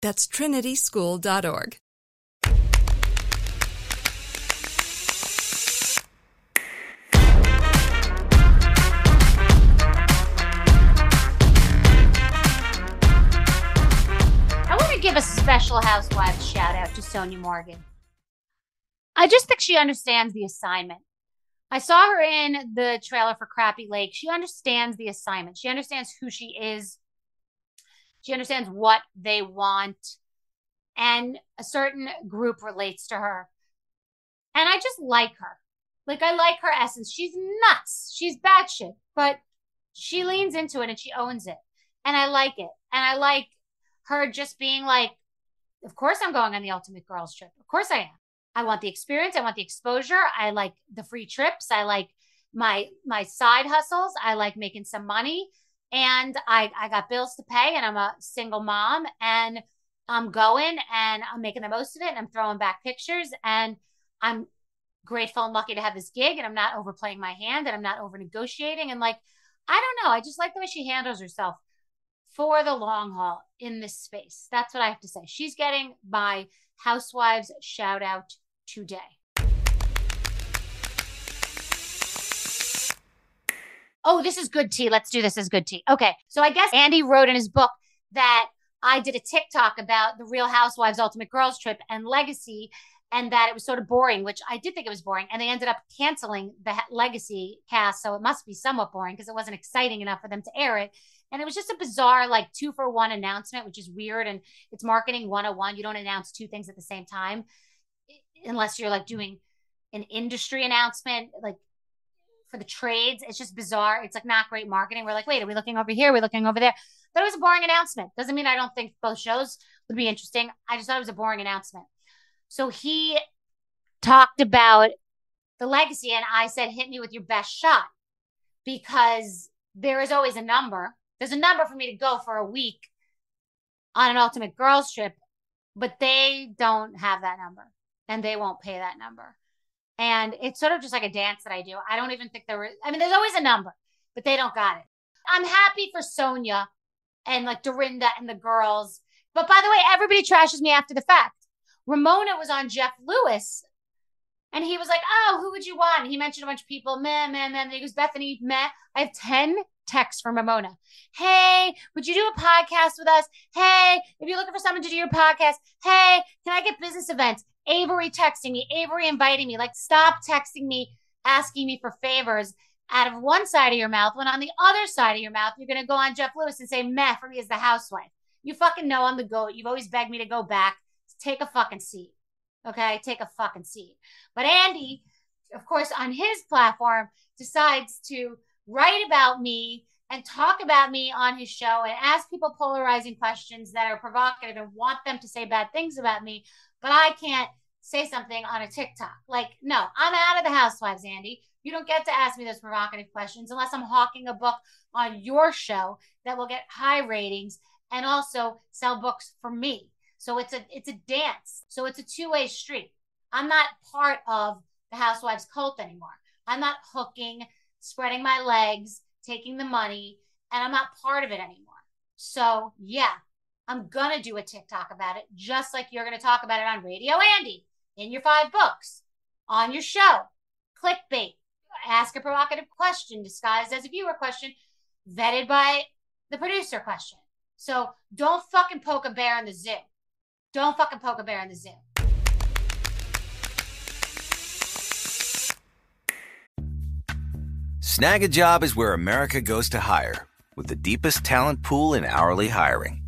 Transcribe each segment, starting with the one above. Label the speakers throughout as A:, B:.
A: That's trinityschool.org.
B: I want to give a special housewives shout out to Sonja Morgan. I just think she understands the assignment. I saw her in the trailer for Crappie Lake. She understands the assignment. She understands who she is. She understands what they want. And a certain group relates to her. And I just like her. Like, I like her essence. She's nuts. She's batshit, but she leans into it and she owns it. And I like it. And I like her just being like, of course I'm going on the ultimate girls trip. Of course I am. I want the experience. I want the exposure. I like the free trips. I like my my side hustles. I like making some money. And I I got bills to pay and I'm a single mom and I'm going and I'm making the most of it and I'm throwing back pictures and I'm grateful and lucky to have this gig and I'm not overplaying my hand and I'm not over negotiating and like I don't know. I just like the way she handles herself for the long haul in this space. That's what I have to say. She's getting my housewives shout out today. Oh, this is good tea. Let's do this as good tea. Okay. So I guess Andy wrote in his book that I did a TikTok about the Real Housewives Ultimate Girls Trip and Legacy and that it was sort of boring, which I did think it was boring. And they ended up canceling the Legacy cast. So it must be somewhat boring because it wasn't exciting enough for them to air it. And it was just a bizarre, like two for one announcement, which is weird. And it's marketing 101. You don't announce two things at the same time unless you're like doing an industry announcement, like for the trades. It's just bizarre. It's like not great marketing. We're like, wait, are we looking over here? Are we looking over there? It was a boring announcement. Doesn't mean I don't think both shows would be interesting. I just thought it was a boring announcement. So he talked about the legacy, and I said, hit me with your best shot because there is always a number. There's a number for me to go for a week on an ultimate girls trip, but they don't have that number and they won't pay that number. And it's sort of just like a dance that I do. I don't even think there was, I mean, there's always a number, but they don't got it. I'm happy for Sonja and like Dorinda and the girls. But by the way, everybody trashes me after the fact. Ramona was on Jeff Lewis and he was like, Oh, who would you want? he mentioned a bunch of people, meh, meh, meh. And he goes, Bethenny, meh. I have 10 texts from Ramona. Hey, would you do a podcast with us? Hey, if you're looking for someone to do your podcast, hey, can I get business events? Avery texting me, Avery inviting me. Like, stop texting me, asking me for favors out of one side of your mouth when on the other side of your mouth, you're going to go on Jeff Lewis and say, meh, for me as the housewife. You fucking know I'm the goat. You've always begged me to go back. Take a fucking seat. Okay, take a fucking seat. But Andy, of course, on his platform, decides to write about me and talk about me on his show and ask people polarizing questions that are provocative and want them to say bad things about me. But I can't say something on a TikTok. Like, no, I'm out of the housewives, Andy. You don't get to ask me those provocative questions unless I'm hawking a book on your show that will get high ratings and also sell books for me. So it's a it's a dance. So it's a two-way street. I'm not part of the housewives cult anymore. I'm not hooking, spreading my legs, taking the money, and I'm not part of it anymore. So, yeah, I'm going to do a TikTok about it, just like you're going to talk about it on Radio Andy, in your five books, on your show. Clickbait, ask a provocative question disguised as a viewer question, vetted by the producer question. So don't fucking poke a bear in the zoo. Don't fucking poke a bear in the zoo.
C: Snagajob is where America goes to hire, with the deepest talent pool in hourly hiring.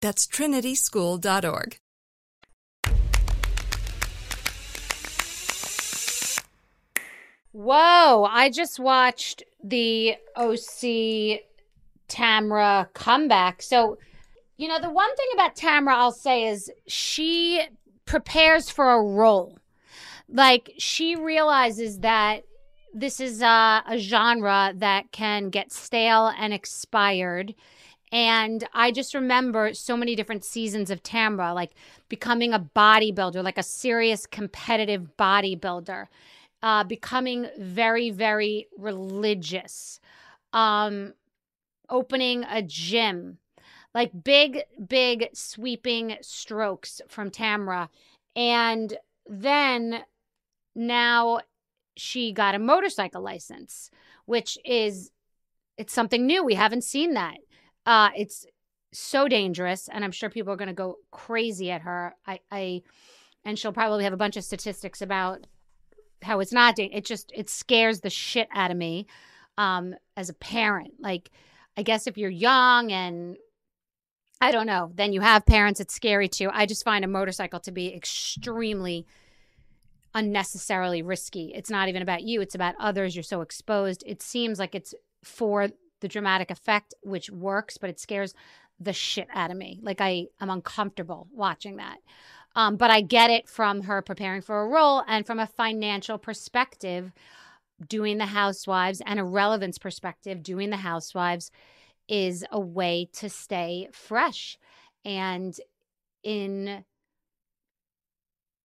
A: That's trinityschool.org.
B: Whoa, I just watched the OC Tamra comeback. So, you know, the one thing about Tamra I'll say is she prepares for a role. Like she realizes that this is a, a genre that can get stale and expired. And I just remember so many different seasons of Tamra, like becoming a bodybuilder, like a serious competitive bodybuilder uh, becoming very, very religious, um, opening a gym. Like big, big sweeping strokes from Tamra. And then now she got a motorcycle license, which is it's something new. We haven't seen that. Uh, it's so dangerous, and I'm sure people are going to go crazy at her. I, I, and she'll probably have a bunch of statistics about how it's not. It just it scares the shit out of me um, as a parent. Like, I guess if you're young and I don't know, then you have parents. It's scary too. I just find a motorcycle to be extremely unnecessarily risky. It's not even about you, it's about others. You're so exposed. It seems like it's for the dramatic effect, which works, but it scares the shit out of me. Like I am uncomfortable watching that. Um, but I get it from her preparing for a role and from a financial perspective, doing the housewives and a relevance perspective, doing the housewives is a way to stay fresh and in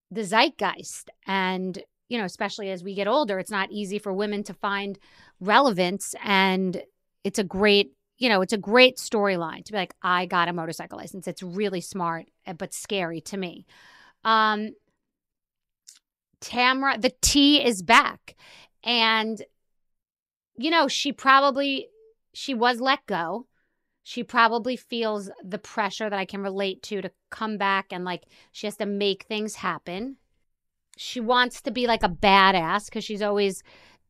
B: the zeitgeist. And, you know, especially as we get older, it's not easy for women to find relevance. And it's a great you know, it's a great storyline to be like, I got a motorcycle license. It's really smart, eh, but scary to me. Um, Tamra, the T is back. And, you know, she probably, she was let go. She probably feels the pressure that I can relate to to come back and like she has to make things happen. She wants to be like a badass because she's always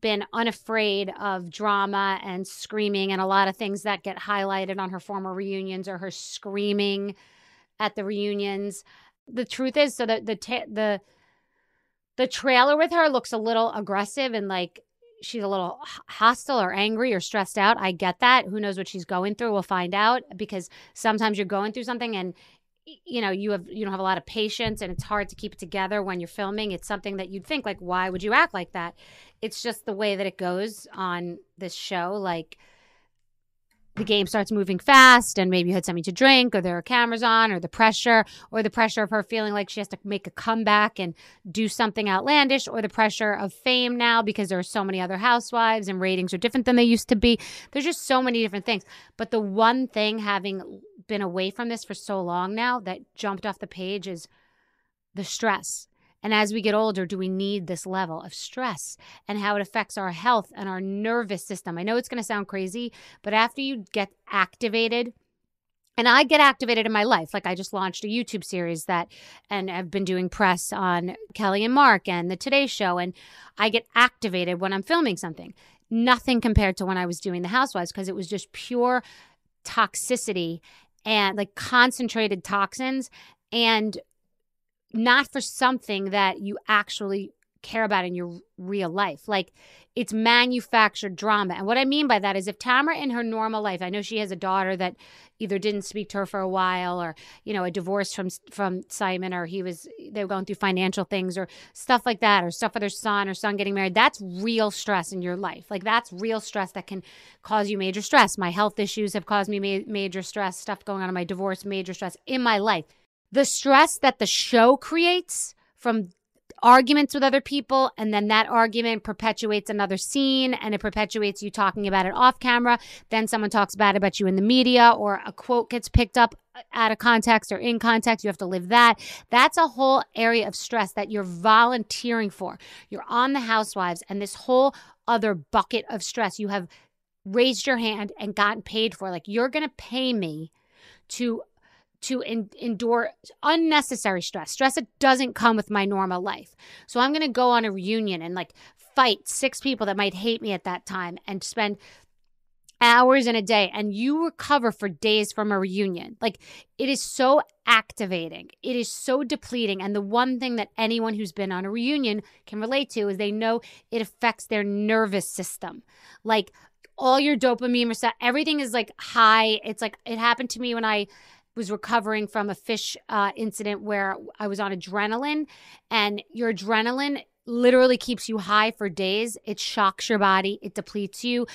B: been unafraid of drama and screaming and a lot of things that get highlighted on her former reunions or her screaming at the reunions. The truth is, so the the ta- the the trailer with her looks a little aggressive and like she's a little hostile or angry or stressed out. I get that. Who knows what she's going through? We'll find out because sometimes you're going through something and you know you have you don't have a lot of patience and it's hard to keep it together when you're filming. It's something that you'd think like why would you act like that? It's just the way that it goes on this show like the game starts moving fast and maybe you had something to drink or there are cameras on or the pressure or the pressure of her feeling like she has to make a comeback and do something outlandish or the pressure of fame now because there are so many other housewives and ratings are different than they used to be. There's just so many different things. But the one thing having been away from this for so long now that jumped off the page is the stress and as we get older, do we need this level of stress and how it affects our health and our nervous system? I know it's going to sound crazy, but after you get activated, and I get activated in my life. Like I just launched a YouTube series that, and I've been doing press on Kelly and Mark and the Today Show. And I get activated when I'm filming something. Nothing compared to when I was doing The Housewives because it was just pure toxicity and like concentrated toxins. And not for something that you actually care about in your real life. Like it's manufactured drama. And what I mean by that is if Tamra in her normal life, I know she has a daughter that either didn't speak to her for a while or, you know, a divorce from from Simon or he was they were going through financial things or stuff like that or stuff with her son or son getting married. That's real stress in your life. Like that's real stress that can cause you major stress. My health issues have caused me ma- major stress, stuff going on in my divorce, major stress in my life the stress that the show creates from arguments with other people and then that argument perpetuates another scene and it perpetuates you talking about it off camera. Then someone talks bad about you in the media or a quote gets picked up uh, out of context or in context. You have to live that. That's a whole area of stress that you're volunteering for. You're on the housewives and this whole other bucket of stress. You have raised your hand and gotten paid for. Like you're going to pay me to to endure unnecessary stress, stress that doesn't come with my normal life. So I'm going to go on a reunion and like fight six people that might hate me at that time and spend hours in a day and you recover for days from a reunion. Like it is so activating. It is so depleting. And the one thing that anyone who's been on a reunion can relate to is they know it affects their nervous system. Like all your dopamine everything is like high. It's like it happened to me when I was recovering from a fish uh, incident where I was on adrenaline, and your adrenaline literally keeps you high for days. It shocks your body, it depletes you.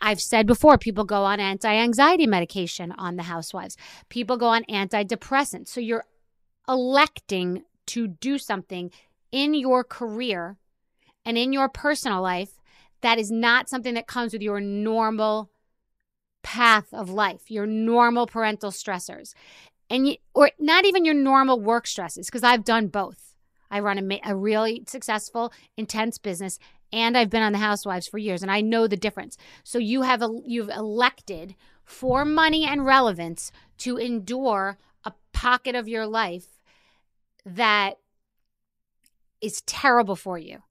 B: I've said before, people go on anti anxiety medication on the housewives, people go on antidepressants. So you're electing to do something in your career and in your personal life that is not something that comes with your normal path of life, your normal parental stressors, and you, or not even your normal work stresses, because I've done both. I run a, a really successful, intense business, and I've been on the Housewives for years, and I know the difference. So you have a, you've elected for money and relevance to endure a pocket of your life that is terrible for you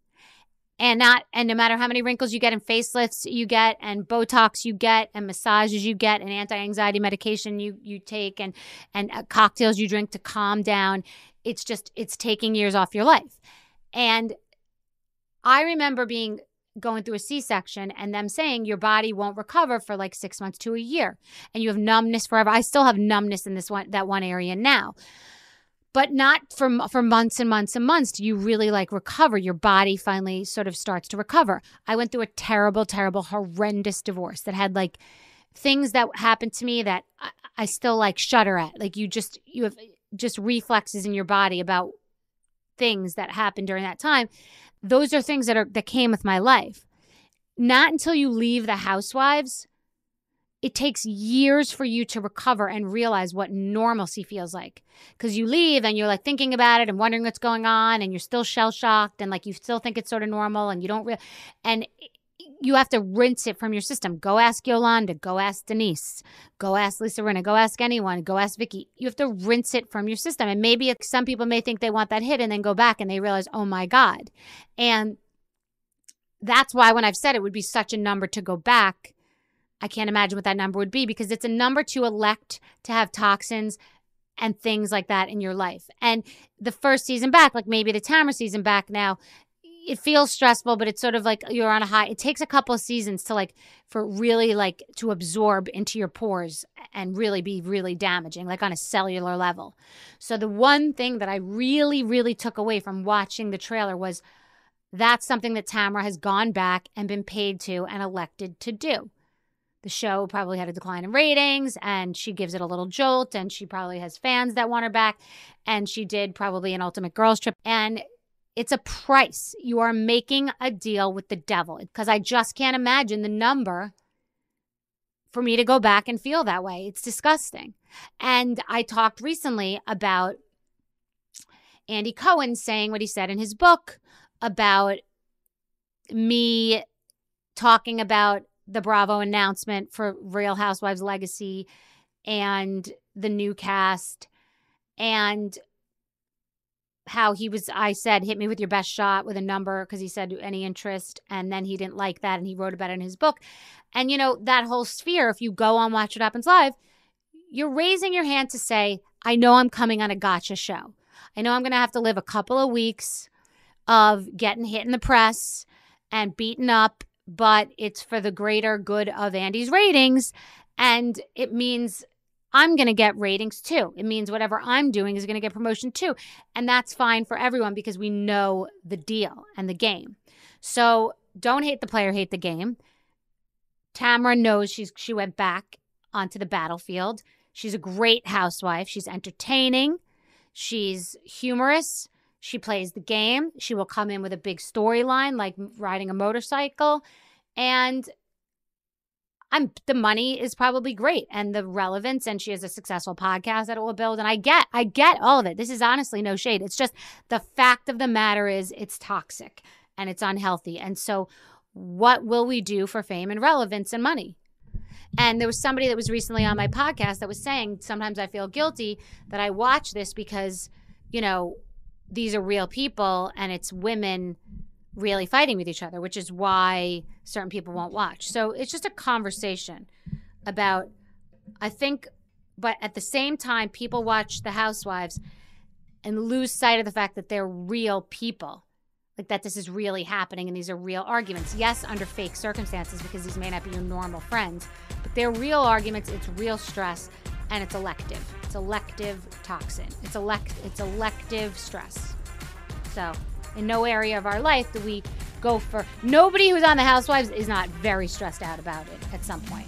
B: and not and no matter how many wrinkles you get and facelifts you get and botox you get and massages you get and anti-anxiety medication you you take and and uh, cocktails you drink to calm down it's just it's taking years off your life. And i remember being going through a c-section and them saying your body won't recover for like 6 months to a year and you have numbness forever. I still have numbness in this one that one area now but not for for months and months and months do you really like recover. Your body finally sort of starts to recover. I went through a terrible terrible horrendous divorce that had like things that happened to me that I, I still like shudder at. Like you just you have just reflexes in your body about things that happened during that time. Those are things that are that came with my life. Not until you leave the housewives it takes years for you to recover and realize what normalcy feels like. Because you leave and you're like thinking about it and wondering what's going on, and you're still shell shocked, and like you still think it's sort of normal, and you don't real, and you have to rinse it from your system. Go ask Yolanda. Go ask Denise. Go ask Lisa Rinna. Go ask anyone. Go ask Vicky. You have to rinse it from your system. And maybe some people may think they want that hit and then go back and they realize, oh my God. And that's why when I've said it would be such a number to go back I can't imagine what that number would be because it's a number to elect to have toxins and things like that in your life. And the first season back, like maybe the Tamra season back now, it feels stressful, but it's sort of like you're on a high. It takes a couple of seasons to like for really like to absorb into your pores and really be really damaging, like on a cellular level. So the one thing that I really, really took away from watching the trailer was that's something that Tamra has gone back and been paid to and elected to do the show probably had a decline in ratings and she gives it a little jolt and she probably has fans that want her back and she did probably an ultimate girls trip. And it's a price. You are making a deal with the devil because i just can't imagine the number for me to go back and feel that way. It's disgusting. And i talked recently about andy cohen saying what he said in his book about me talking about the Bravo announcement for Real Housewives Legacy and the new cast and how he was I said hit me with your best shot with a number because he said any interest and then he didn't like that and he wrote about it in his book. And you know that whole sphere if you go on Watch What Happens Live, you're raising your hand to say I know I'm coming on a gotcha show. I know I'm going to have to live a couple of weeks of getting hit in the press and beaten up but it's for the greater good of Andy's ratings. And it means I'm going to get ratings too. It means whatever I'm doing is going to get promotion too. And that's fine for everyone because we know the deal and the game. So don't hate the player, hate the game. Tamra knows she's she went back onto the battlefield. She's a great housewife. She's entertaining. She's humorous. She plays the game. She will come in with a big storyline, like riding a motorcycle. And I'm the money is probably great and the relevance and she has a successful podcast that it will build and I get I get all of it. This is honestly no shade. It's just the fact of the matter is it's toxic and it's unhealthy. And so what will we do for fame and relevance and money? And there was somebody that was recently on my podcast that was saying sometimes I feel guilty that I watch this because, you know, these are real people and it's women really fighting with each other, which is why certain people won't watch. So it's just a conversation about, I think, but at the same time, people watch The Housewives and lose sight of the fact that they're real people. Like that this is really happening and these are real arguments. Yes, under fake circumstances because these may not be your normal friends, but they're real arguments, it's real stress, and it's elective. Elective toxin. It's elect it's elective stress. So, in no area of our life do we go for nobody who's on the housewives is not very stressed out about it at some point.